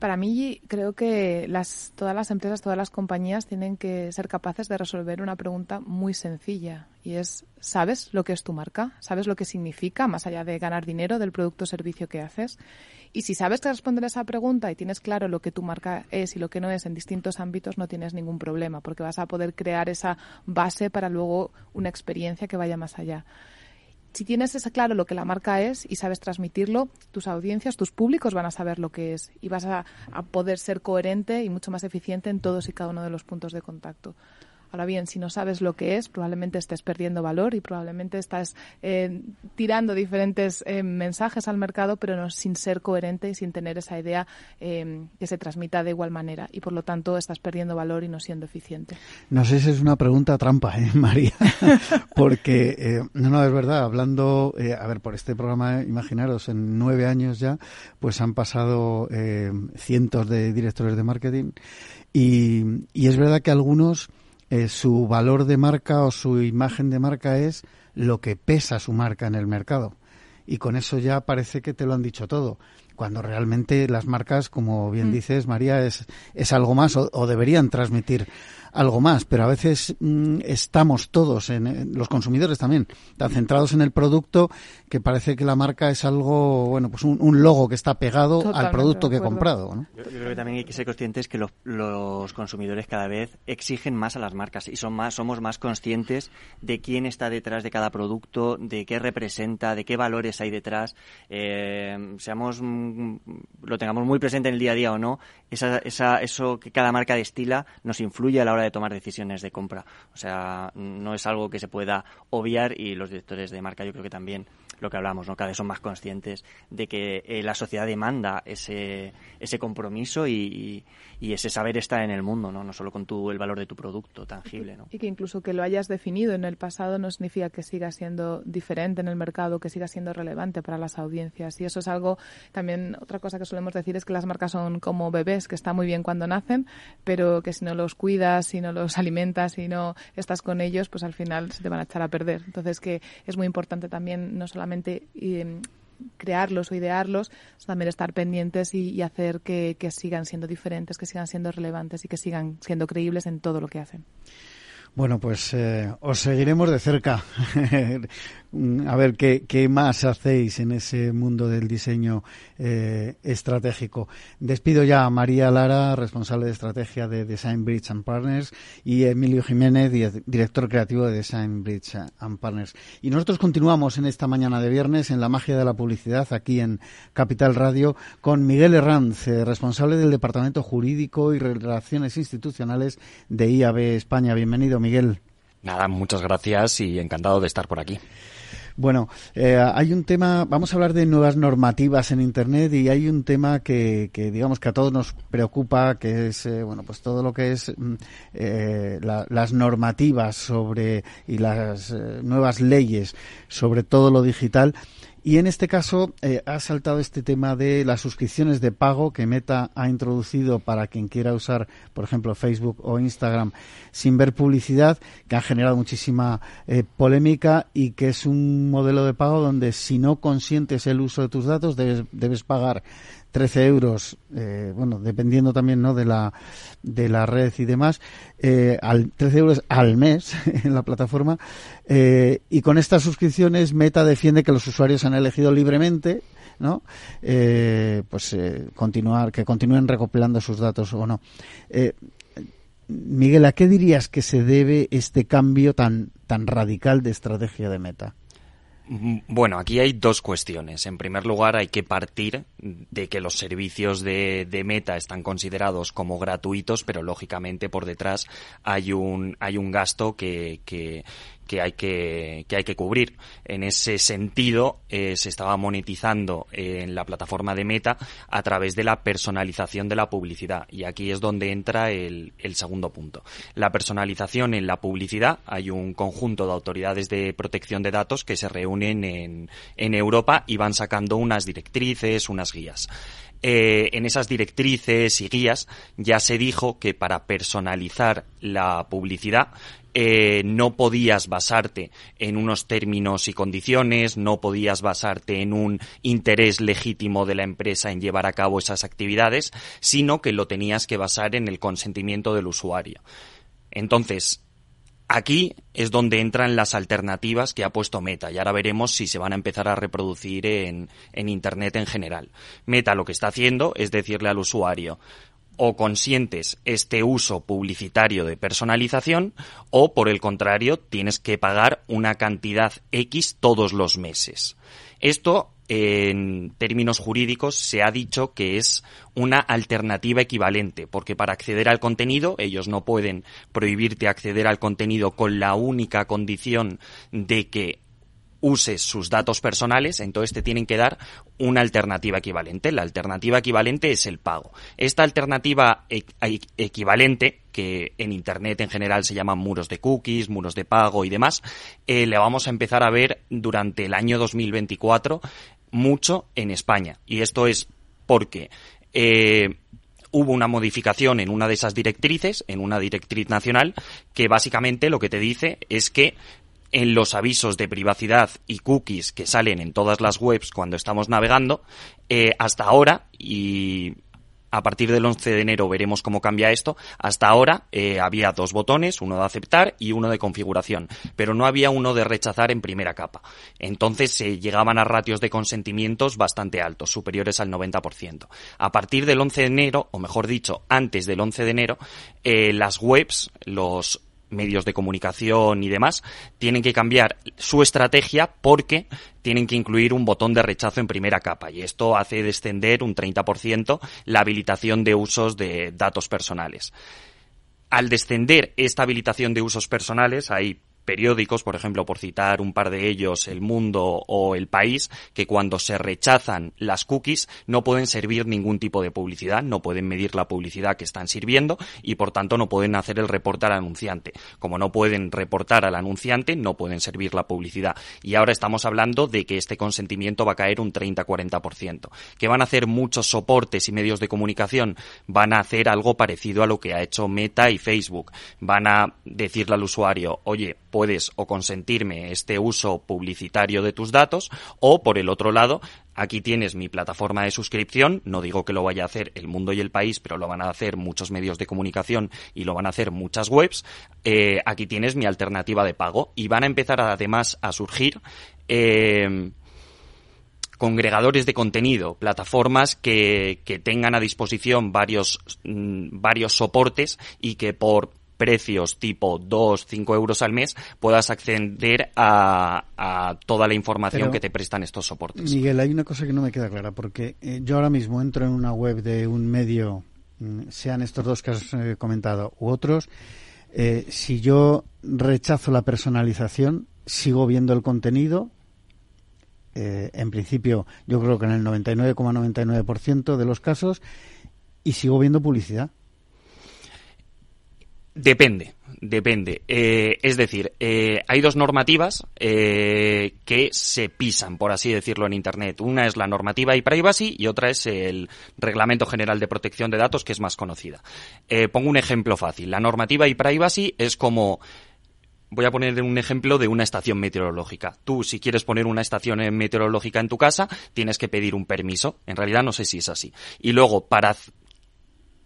Para mí creo que las, todas las empresas, todas las compañías tienen que ser capaces de resolver una pregunta muy sencilla y es, ¿sabes lo que es tu marca? ¿Sabes lo que significa más allá de ganar dinero del producto o servicio que haces? Y si sabes que responder a esa pregunta y tienes claro lo que tu marca es y lo que no es en distintos ámbitos, no tienes ningún problema porque vas a poder crear esa base para luego una experiencia que vaya más allá. Si tienes ese claro lo que la marca es y sabes transmitirlo, tus audiencias, tus públicos van a saber lo que es y vas a, a poder ser coherente y mucho más eficiente en todos y cada uno de los puntos de contacto. Ahora bien, si no sabes lo que es, probablemente estés perdiendo valor y probablemente estás eh, tirando diferentes eh, mensajes al mercado, pero no sin ser coherente y sin tener esa idea eh, que se transmita de igual manera. Y por lo tanto estás perdiendo valor y no siendo eficiente. No sé si es una pregunta trampa, ¿eh, María? Porque, no, no, es verdad, hablando, a ver, por este programa, imaginaros, en nueve años ya, pues han pasado cientos de directores de marketing y, y es verdad que algunos eh, su valor de marca o su imagen de marca es lo que pesa su marca en el mercado. Y con eso ya parece que te lo han dicho todo cuando realmente las marcas, como bien mm. dices, María, es, es algo más o, deberían transmitir algo más, pero a veces mm, estamos todos, en, los consumidores también, tan centrados en el producto que parece que la marca es algo, bueno, pues un, logo que está pegado al producto que he comprado. ¿no? Yo, creo que también hay que ser conscientes que los, los, consumidores cada vez exigen más a las marcas y son más, somos más conscientes de quién está detrás de cada producto, de qué representa, de qué valores hay detrás. Eh, seamos lo tengamos muy presente en el día a día o no, esa, esa, eso que cada marca destila nos influye a la hora de tomar decisiones de compra. O sea, no es algo que se pueda obviar y los directores de marca yo creo que también lo que hablamos, ¿no? Cada vez son más conscientes de que eh, la sociedad demanda ese, ese compromiso y, y, ese saber estar en el mundo, ¿no? No solo con tu, el valor de tu producto tangible, ¿no? Y que incluso que lo hayas definido en el pasado no significa que siga siendo diferente en el mercado, que siga siendo relevante para las audiencias. Y eso es algo, también otra cosa que solemos decir es que las marcas son como bebés, que está muy bien cuando nacen, pero que si no los cuidas, si no los alimentas, si no estás con ellos, pues al final se te van a echar a perder. Entonces que es muy importante también no solamente Em, crearlos o idearlos, también estar pendientes y, hacer que, sigan siendo diferentes, que sigan siendo relevantes y que sigan siendo creíbles en todo lo que hacen. Bueno, pues eh, os seguiremos de cerca. a ver qué, qué, más hacéis en ese mundo del diseño eh, estratégico. Despido ya a María Lara, responsable de estrategia de Design Bridge and Partners, y Emilio Jiménez, director creativo de Design Bridge and Partners. Y nosotros continuamos en esta mañana de viernes en la magia de la publicidad aquí en Capital Radio con Miguel Herranz, eh, responsable del Departamento Jurídico y Relaciones Institucionales de IAB España. Bienvenido. Miguel. Nada, muchas gracias y encantado de estar por aquí. Bueno, eh, hay un tema, vamos a hablar de nuevas normativas en Internet y hay un tema que, digamos que a todos nos preocupa, que es, eh, bueno, pues todo lo que es mm, eh, las normativas sobre y las nuevas leyes sobre todo lo digital y en este caso eh, ha saltado este tema de las suscripciones de pago que Meta ha introducido para quien quiera usar, por ejemplo, Facebook o Instagram sin ver publicidad, que ha generado muchísima eh, polémica y que es un modelo de pago donde si no consientes el uso de tus datos debes, debes pagar 13 euros, eh, bueno, dependiendo también ¿no? de, la, de la red y demás, eh, al 13 euros al mes en la plataforma. Eh, y con estas suscripciones, Meta defiende que los usuarios han elegido libremente. ¿no? pues continuar, que continúen recopilando sus datos o no. Miguel, ¿a qué dirías que se debe este cambio tan, tan radical de estrategia de Meta? Bueno, aquí hay dos cuestiones. En primer lugar, hay que partir de que los servicios de, Meta están considerados como gratuitos, pero lógicamente por detrás hay un, hay un gasto que, que, que hay que, que hay que cubrir. En ese sentido, eh, se estaba monetizando en la plataforma de Meta a través de la personalización de la publicidad. Y aquí es donde entra el, el segundo punto. La personalización en la publicidad, hay un conjunto de autoridades de protección de datos que se reúnen en, en Europa y van sacando unas directrices, unas guías. Eh, en esas directrices y guías ya se dijo que para personalizar la publicidad eh, no podías basarte en unos términos y condiciones, no podías basarte en un interés legítimo de la empresa en llevar a cabo esas actividades, sino que lo tenías que basar en el consentimiento del usuario. Entonces, Aquí es donde entran las alternativas que ha puesto Meta y ahora veremos si se van a empezar a reproducir en, en, Internet en general. Meta lo que está haciendo es decirle al usuario, o consientes este uso publicitario de personalización o por el contrario tienes que pagar una cantidad X todos los meses. Esto en términos jurídicos se ha dicho que es una alternativa equivalente, porque para acceder al contenido ellos no pueden prohibirte acceder al contenido con la única condición de que uses sus datos personales, entonces te tienen que dar una alternativa equivalente. La alternativa equivalente es el pago. Esta alternativa e-, equivalente, que en Internet en general se llaman muros de cookies, muros de pago y demás, eh, le vamos a empezar a ver durante el año 2024 mucho en España. Y esto es porque eh, hubo una modificación en una de esas directrices, en una directriz nacional, que básicamente lo que te dice es que en los avisos de privacidad y cookies que salen en todas las webs cuando estamos navegando, eh, hasta ahora, y a partir del 11 de enero veremos cómo cambia esto. Hasta ahora eh, había dos botones, uno de aceptar y uno de configuración, pero no había uno de rechazar en primera capa. Entonces se llegaban a ratios de consentimientos bastante altos, superiores al 90%. A partir del 11 de enero, o mejor dicho, antes del 11 de enero, eh, las webs, los medios de comunicación y demás, tienen que cambiar su estrategia porque tienen que incluir un botón de rechazo en primera capa y esto hace descender un 30% la habilitación de usos de datos personales. Al descender esta habilitación de usos personales, hay periódicos, por ejemplo, por citar un par de ellos, El Mundo o El País, que cuando se rechazan las cookies no pueden servir ningún tipo de publicidad, no pueden medir la publicidad que están sirviendo y por tanto no pueden hacer el reporte al anunciante. Como no pueden reportar al anunciante, no pueden servir la publicidad. Y ahora estamos hablando de que este consentimiento va a caer un 30-40%. Que van a hacer muchos soportes y medios de comunicación, van a hacer algo parecido a lo que ha hecho Meta y Facebook. Van a decirle al usuario, oye, puedes o consentirme este uso publicitario de tus datos o por el otro lado Aquí tienes mi plataforma de suscripción, no digo que lo vaya a hacer el mundo y el país, pero lo van a hacer muchos medios de comunicación y lo van a hacer muchas webs. Eh, aquí tienes mi alternativa de pago y van a empezar además a surgir eh, congregadores de contenido, plataformas que, que tengan a disposición varios, mm, varios soportes y que por precios tipo 2, 5 euros al mes, puedas acceder a, toda la información que te prestan estos soportes. Miguel, hay una cosa que no me queda clara, porque eh, yo ahora mismo entro en una web de un medio, mm, sean estos dos que has eh, comentado u otros, eh, si yo rechazo la personalización, sigo viendo el contenido. en principio, yo creo que en el 99,99% de los casos, y sigo viendo publicidad. Depende, depende. Eh, es decir, eh, hay dos normativas eh, que se pisan, por así decirlo, en Internet. Una es la normativa y privacy y otra es el Reglamento General de Protección de Datos, que es más conocida. pongo un ejemplo fácil. La normativa y privacy es como voy a poner un ejemplo de una estación meteorológica. Tú, si quieres poner una estación meteorológica en tu casa, tienes que pedir un permiso. En realidad no sé si es así. Y luego, para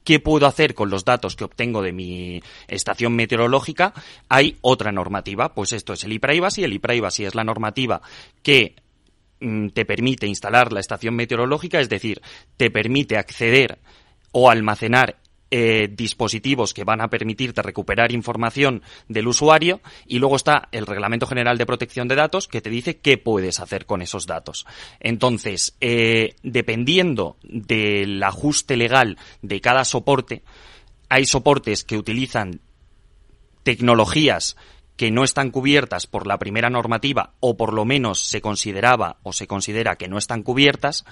qué puedo hacer con los datos que obtengo de mi estación meteorológica, hay otra normativa. Pues esto es el ePrivacy. El ePrivacy es la normativa que mm, te permite instalar la estación meteorológica, es decir, te permite acceder o almacenar eh, dispositivos que van a permitirte recuperar información del usuario y luego está el Reglamento General de Protección de Datos que te dice qué puedes hacer con esos datos. Entonces, eh, dependiendo del ajuste legal de cada soporte, hay soportes que utilizan tecnologías que no están cubiertas por la primera normativa o por lo menos se consideraba o se considera que no están cubiertas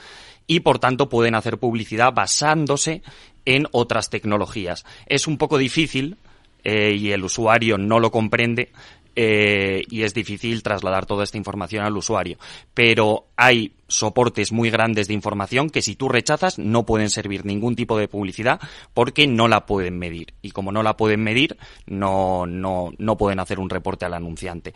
y por tanto pueden hacer publicidad basándose en otras tecnologías. Es un poco difícil eh, y el usuario no lo comprende eh, y es difícil trasladar toda esta información al usuario. Pero hay soportes muy grandes de información que si tú rechazas no pueden servir ningún tipo de publicidad porque no la pueden medir. Y como no la pueden medir, no, no, no pueden hacer un reporte al anunciante.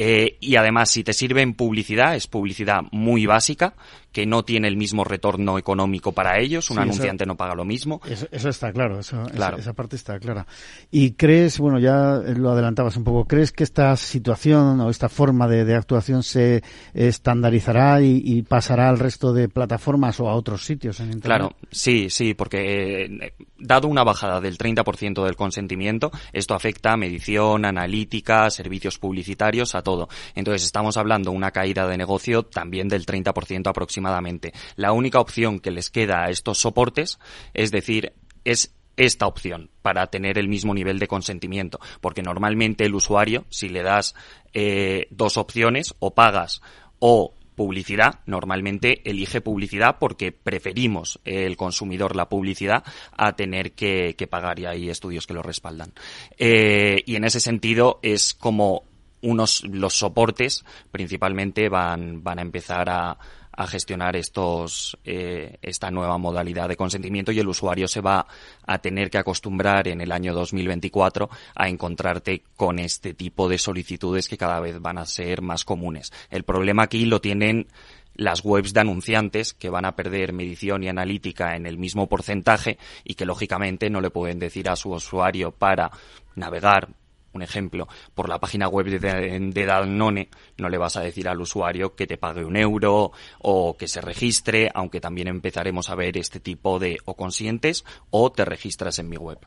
Eh, y además, si te sirven publicidad, es publicidad muy básica, que no tiene el mismo retorno económico para ellos, un anunciante no paga lo mismo. Eso, está claro, eso, Esa, parte está clara. Y crees, bueno, ya lo adelantabas un poco, ¿crees que esta situación o esta forma de, actuación se estandarizará y, y pasará al resto de plataformas o a otros sitios en Internet. Claro, sí, sí, porque eh, dado una bajada del 30% del consentimiento, esto afecta a medición, analítica, servicios publicitarios, a todo. Entonces estamos hablando de una caída de negocio también del 30% aproximadamente. La única opción que les queda a estos soportes es decir, es esta opción para tener el mismo nivel de consentimiento. Porque normalmente el usuario, si le das eh, dos opciones, o pagas o publicidad, normalmente elige publicidad porque preferimos el consumidor la publicidad a tener que, pagar y hay estudios que lo respaldan. Eh, y en ese sentido es como unos los soportes principalmente van, van a empezar a, a gestionar estos eh, esta nueva modalidad de consentimiento y el usuario se va a tener que acostumbrar en el año 2024 a encontrarte con este tipo de solicitudes que cada vez van a ser más comunes. El problema aquí lo tienen las webs de anunciantes que van a perder medición y analítica en el mismo porcentaje y que lógicamente no le pueden decir a su usuario para navegar un ejemplo, por la página web de, Danone, no le vas a decir al usuario que te pague un euro o que se registre, aunque también empezaremos a ver este tipo de o consientes o te registras en mi web.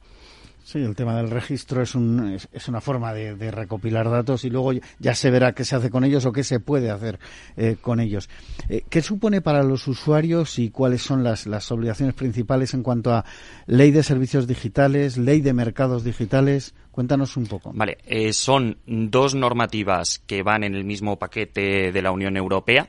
Sí, el tema del registro es, un, es, una forma de, recopilar datos y luego ya se verá qué se hace con ellos o qué se puede hacer eh, con ellos. Eh, ¿Qué supone para los usuarios y cuáles son las, las obligaciones principales en cuanto a ley de servicios digitales, ley de mercados digitales? Cuéntanos un poco. Vale, eh, son dos normativas que van en el mismo paquete de la Unión Europea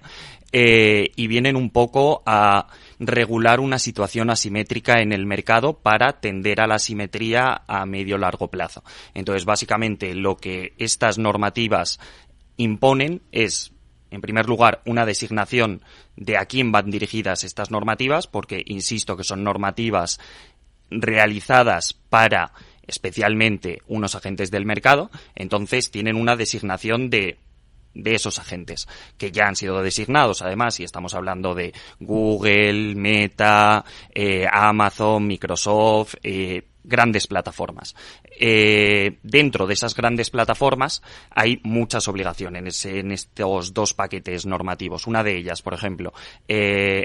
y vienen un poco a regular una situación asimétrica en el mercado para tender a la simetría a medio largo plazo. Entonces, básicamente, lo que estas normativas imponen es en primer lugar, una designación de a quién van dirigidas estas normativas, porque insisto que son normativas realizadas para especialmente unos agentes del mercado, entonces tienen una designación de de esos agentes que ya han sido designados además y estamos hablando de Google, Meta, eh, Amazon, Microsoft, eh, grandes plataformas. Eh, dentro de esas grandes plataformas hay muchas obligaciones en estos dos paquetes normativos. Una de ellas, por ejemplo,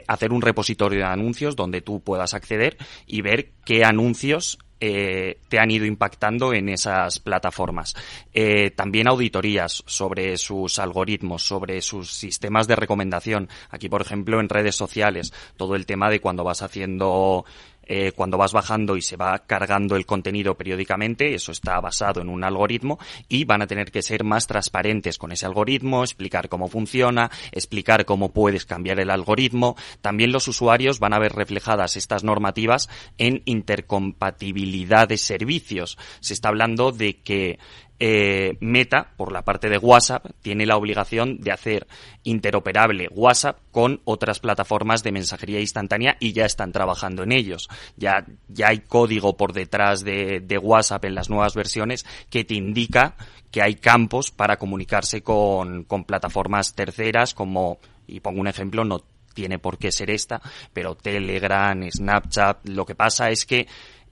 hacer un repositorio de anuncios donde tú puedas acceder y ver qué anuncios eh, te han ido impactando en esas plataformas. Eh, también auditorías sobre sus algoritmos, sobre sus sistemas de recomendación. Aquí, por ejemplo, en redes sociales, todo el tema de cuando vas haciendo eh, cuando vas bajando y se va cargando el contenido periódicamente, eso está basado en un algoritmo y van a tener que ser más transparentes con ese algoritmo, explicar cómo funciona, explicar cómo puedes cambiar el algoritmo. También los usuarios van a ver reflejadas estas normativas en intercompatibilidad de servicios. Se está hablando de que eh, Meta, por la parte de WhatsApp, tiene la obligación de hacer interoperable WhatsApp con otras plataformas de mensajería instantánea y ya están trabajando en ellos. Ya, ya hay código por detrás de, WhatsApp en las nuevas versiones que te indica que hay campos para comunicarse con, plataformas terceras como, y pongo un ejemplo, no tiene por qué ser esta, pero Telegram, Snapchat, lo que pasa es que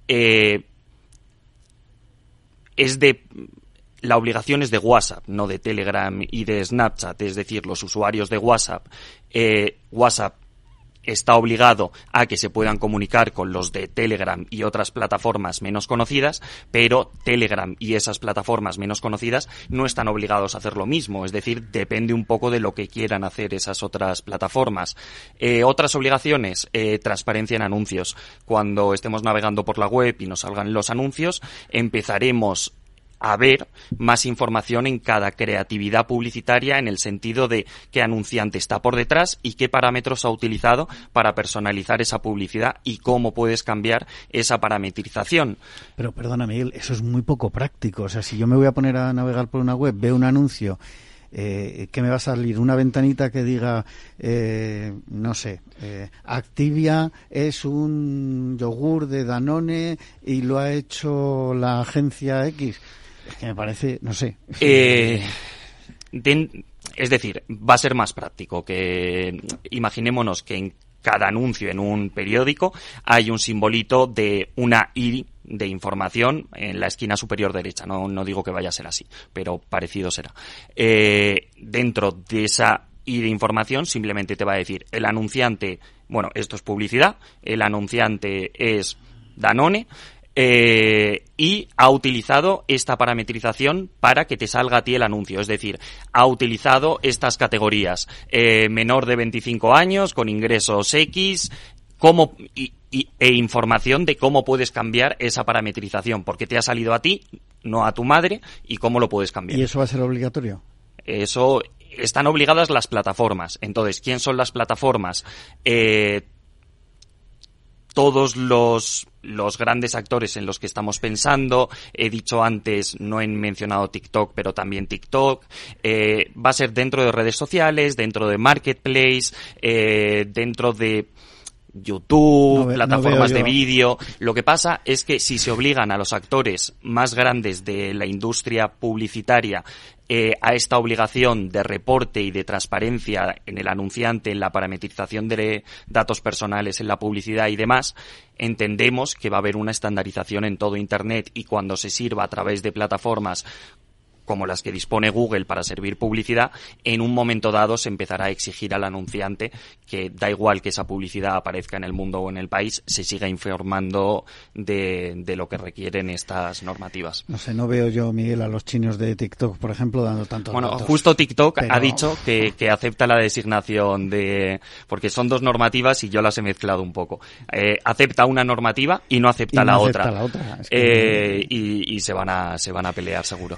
eh, es de la obligación es de WhatsApp, no de Telegram y de Snapchat, es decir, los usuarios de WhatsApp, eh, WhatsApp está obligado a que se puedan comunicar con los de Telegram y otras plataformas menos conocidas, pero Telegram y esas plataformas menos conocidas no están obligados a hacer lo mismo, es decir, depende un poco de lo que quieran hacer esas otras plataformas. Eh, otras obligaciones, eh, transparencia en anuncios. Cuando estemos navegando por la web y nos salgan los anuncios, empezaremos haber más información en cada creatividad publicitaria en el sentido de qué anunciante está por detrás y qué parámetros ha utilizado para personalizar esa publicidad y cómo puedes cambiar esa parametrización. Pero perdona Miguel, eso es muy poco práctico. O sea, si yo me voy a poner a navegar por una web, veo un anuncio eh, que me va a salir una ventanita que diga, eh, no sé, eh, Activia es un yogur de Danone y lo ha hecho la agencia X. Es que me parece, no sé. Eh, es decir, va a ser más práctico que imaginémonos que en cada anuncio en un periódico hay un simbolito de una I de información en la esquina superior derecha. No, no digo que vaya a ser así, pero parecido será. Eh, dentro de esa y de información simplemente te va a decir el anunciante, bueno, esto es publicidad, el anunciante es Danone, eh, y ha utilizado esta parametrización para que te salga a ti el anuncio. Es decir, ha utilizado estas categorías. Eh, menor de 25 años, con ingresos X, cómo, y, e información de cómo puedes cambiar esa parametrización, porque te ha salido a ti, no a tu madre, y cómo lo puedes cambiar. ¿Y eso va a ser obligatorio? Eso están obligadas las plataformas. Entonces, ¿quién son las plataformas? Eh, todos los, los grandes actores en los que estamos pensando. He dicho antes, no he mencionado TikTok, pero también TikTok. Eh, va a ser dentro de redes sociales, dentro de Marketplace, eh, dentro de YouTube, plataformas de vídeo. Lo que pasa es que si se obligan a los actores más grandes de la industria publicitaria eh, a esta obligación de reporte y de transparencia en el anunciante, en la parametrización de datos personales, en la publicidad y demás, entendemos que va a haber una estandarización en todo Internet y cuando se sirva a través de plataformas como las que dispone Google para servir publicidad, en un momento dado se empezará a exigir al anunciante que da igual que esa publicidad aparezca en el mundo o en el país, se siga informando de, lo que requieren estas normativas. No sé, no veo yo, Miguel, a los chinos de TikTok, por ejemplo, dando tanto. Bueno, justo TikTok ha dicho que, acepta la designación de. porque son dos normativas y yo las he mezclado un poco. Eh, acepta una normativa y no acepta la otra. La otra. Eh, y, se van a se van a pelear seguro.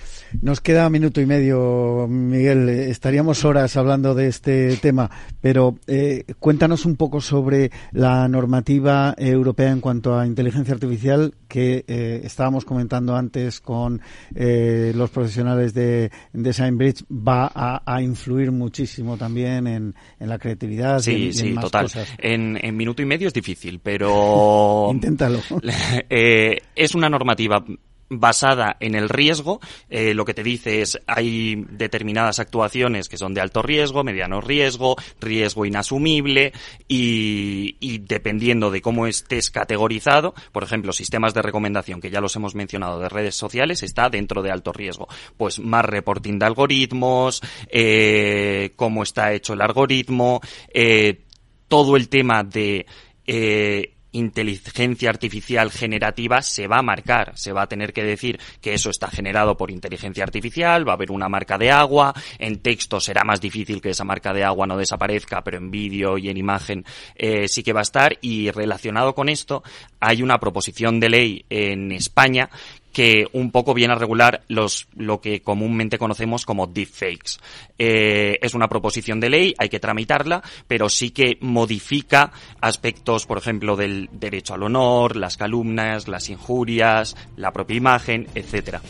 Nos queda minuto y medio, Miguel. Estaríamos horas hablando de este tema, pero eh, cuéntanos un poco sobre la normativa europea en cuanto a inteligencia artificial que eh, estábamos comentando antes con eh, los profesionales de, Designbridge. Va a, influir muchísimo también en, la creatividad. Sí, sí, total. En, en minuto y medio es difícil, pero. Inténtalo. es una normativa basada en el riesgo. Eh, lo que te dice es hay determinadas actuaciones que son de alto riesgo, mediano riesgo, riesgo inasumible y, y, dependiendo de cómo estés categorizado, por ejemplo, sistemas de recomendación que ya los hemos mencionado de redes sociales está dentro de alto riesgo. Pues más reporting de algoritmos, eh, cómo está hecho el algoritmo, eh, todo el tema de eh, inteligencia artificial generativa se va a marcar, se va a tener que decir que eso está generado por inteligencia artificial, va a haber una marca de agua, en texto será más difícil que esa marca de agua no desaparezca, pero en vídeo y en imagen eh, sí que va a estar y relacionado con esto hay una proposición de ley en España que un poco viene a regular los, lo que comúnmente conocemos como deepfakes. Eh, es una proposición de ley, hay que tramitarla, pero sí que modifica aspectos, por ejemplo, del derecho al honor, las calumnias, las injurias, la propia imagen, etcétera.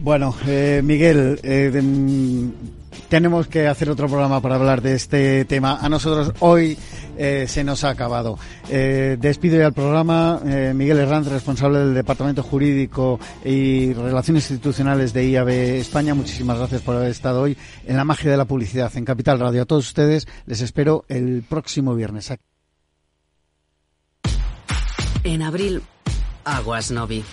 Bueno, eh, Miguel, eh, tenemos que hacer otro programa para hablar de este tema. A nosotros hoy eh, se nos ha acabado. Eh, despido ya el programa. Eh, Miguel Herranz, responsable del Departamento Jurídico y Relaciones Institucionales de IAB España. Muchísimas gracias por haber estado hoy en la magia de la publicidad en Capital Radio. A todos ustedes les espero el próximo viernes. En abril, Aguas Novi.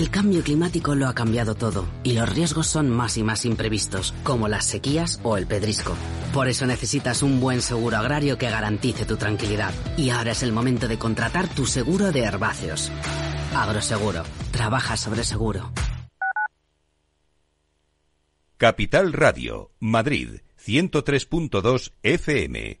El cambio climático lo ha cambiado todo y los riesgos son más y más imprevistos, como las sequías o el pedrisco. Por eso necesitas un buen seguro agrario que garantice tu tranquilidad. Y ahora es el momento de contratar tu seguro de herbáceos. Agroseguro. Trabaja sobre seguro. Capital Radio, Madrid, 103.2 FM.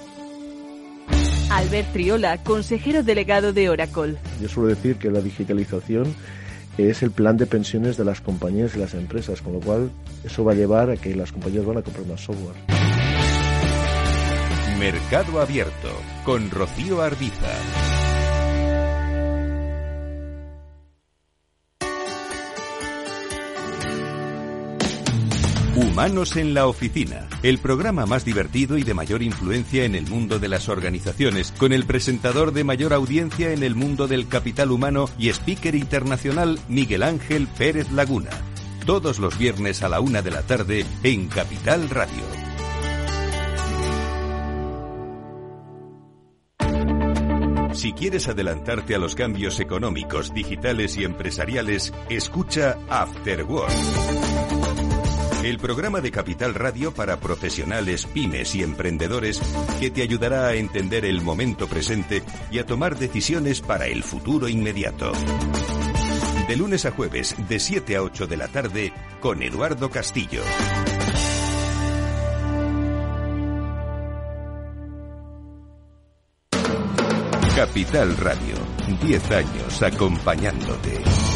Albert Triola, consejero delegado de Oracle. Yo suelo decir que la digitalización es el plan de pensiones de las compañías y las empresas, con lo cual eso va a llevar a que las compañías van a comprar más software. Mercado Abierto con Rocío Arbiza. Humanos en la Oficina, el programa más divertido y de mayor influencia en el mundo de las organizaciones, con el presentador de mayor audiencia en el mundo del capital humano y speaker internacional Miguel Ángel Pérez Laguna. Todos los viernes a la una de la tarde en Capital Radio. Si quieres adelantarte a los cambios económicos, digitales y empresariales, escucha After Work. El programa de Capital Radio para profesionales, pymes y emprendedores que te ayudará a entender el momento presente y a tomar decisiones para el futuro inmediato. De lunes a jueves, de 7 a 8 de la tarde, con Eduardo Castillo. Capital Radio, 10 años acompañándote.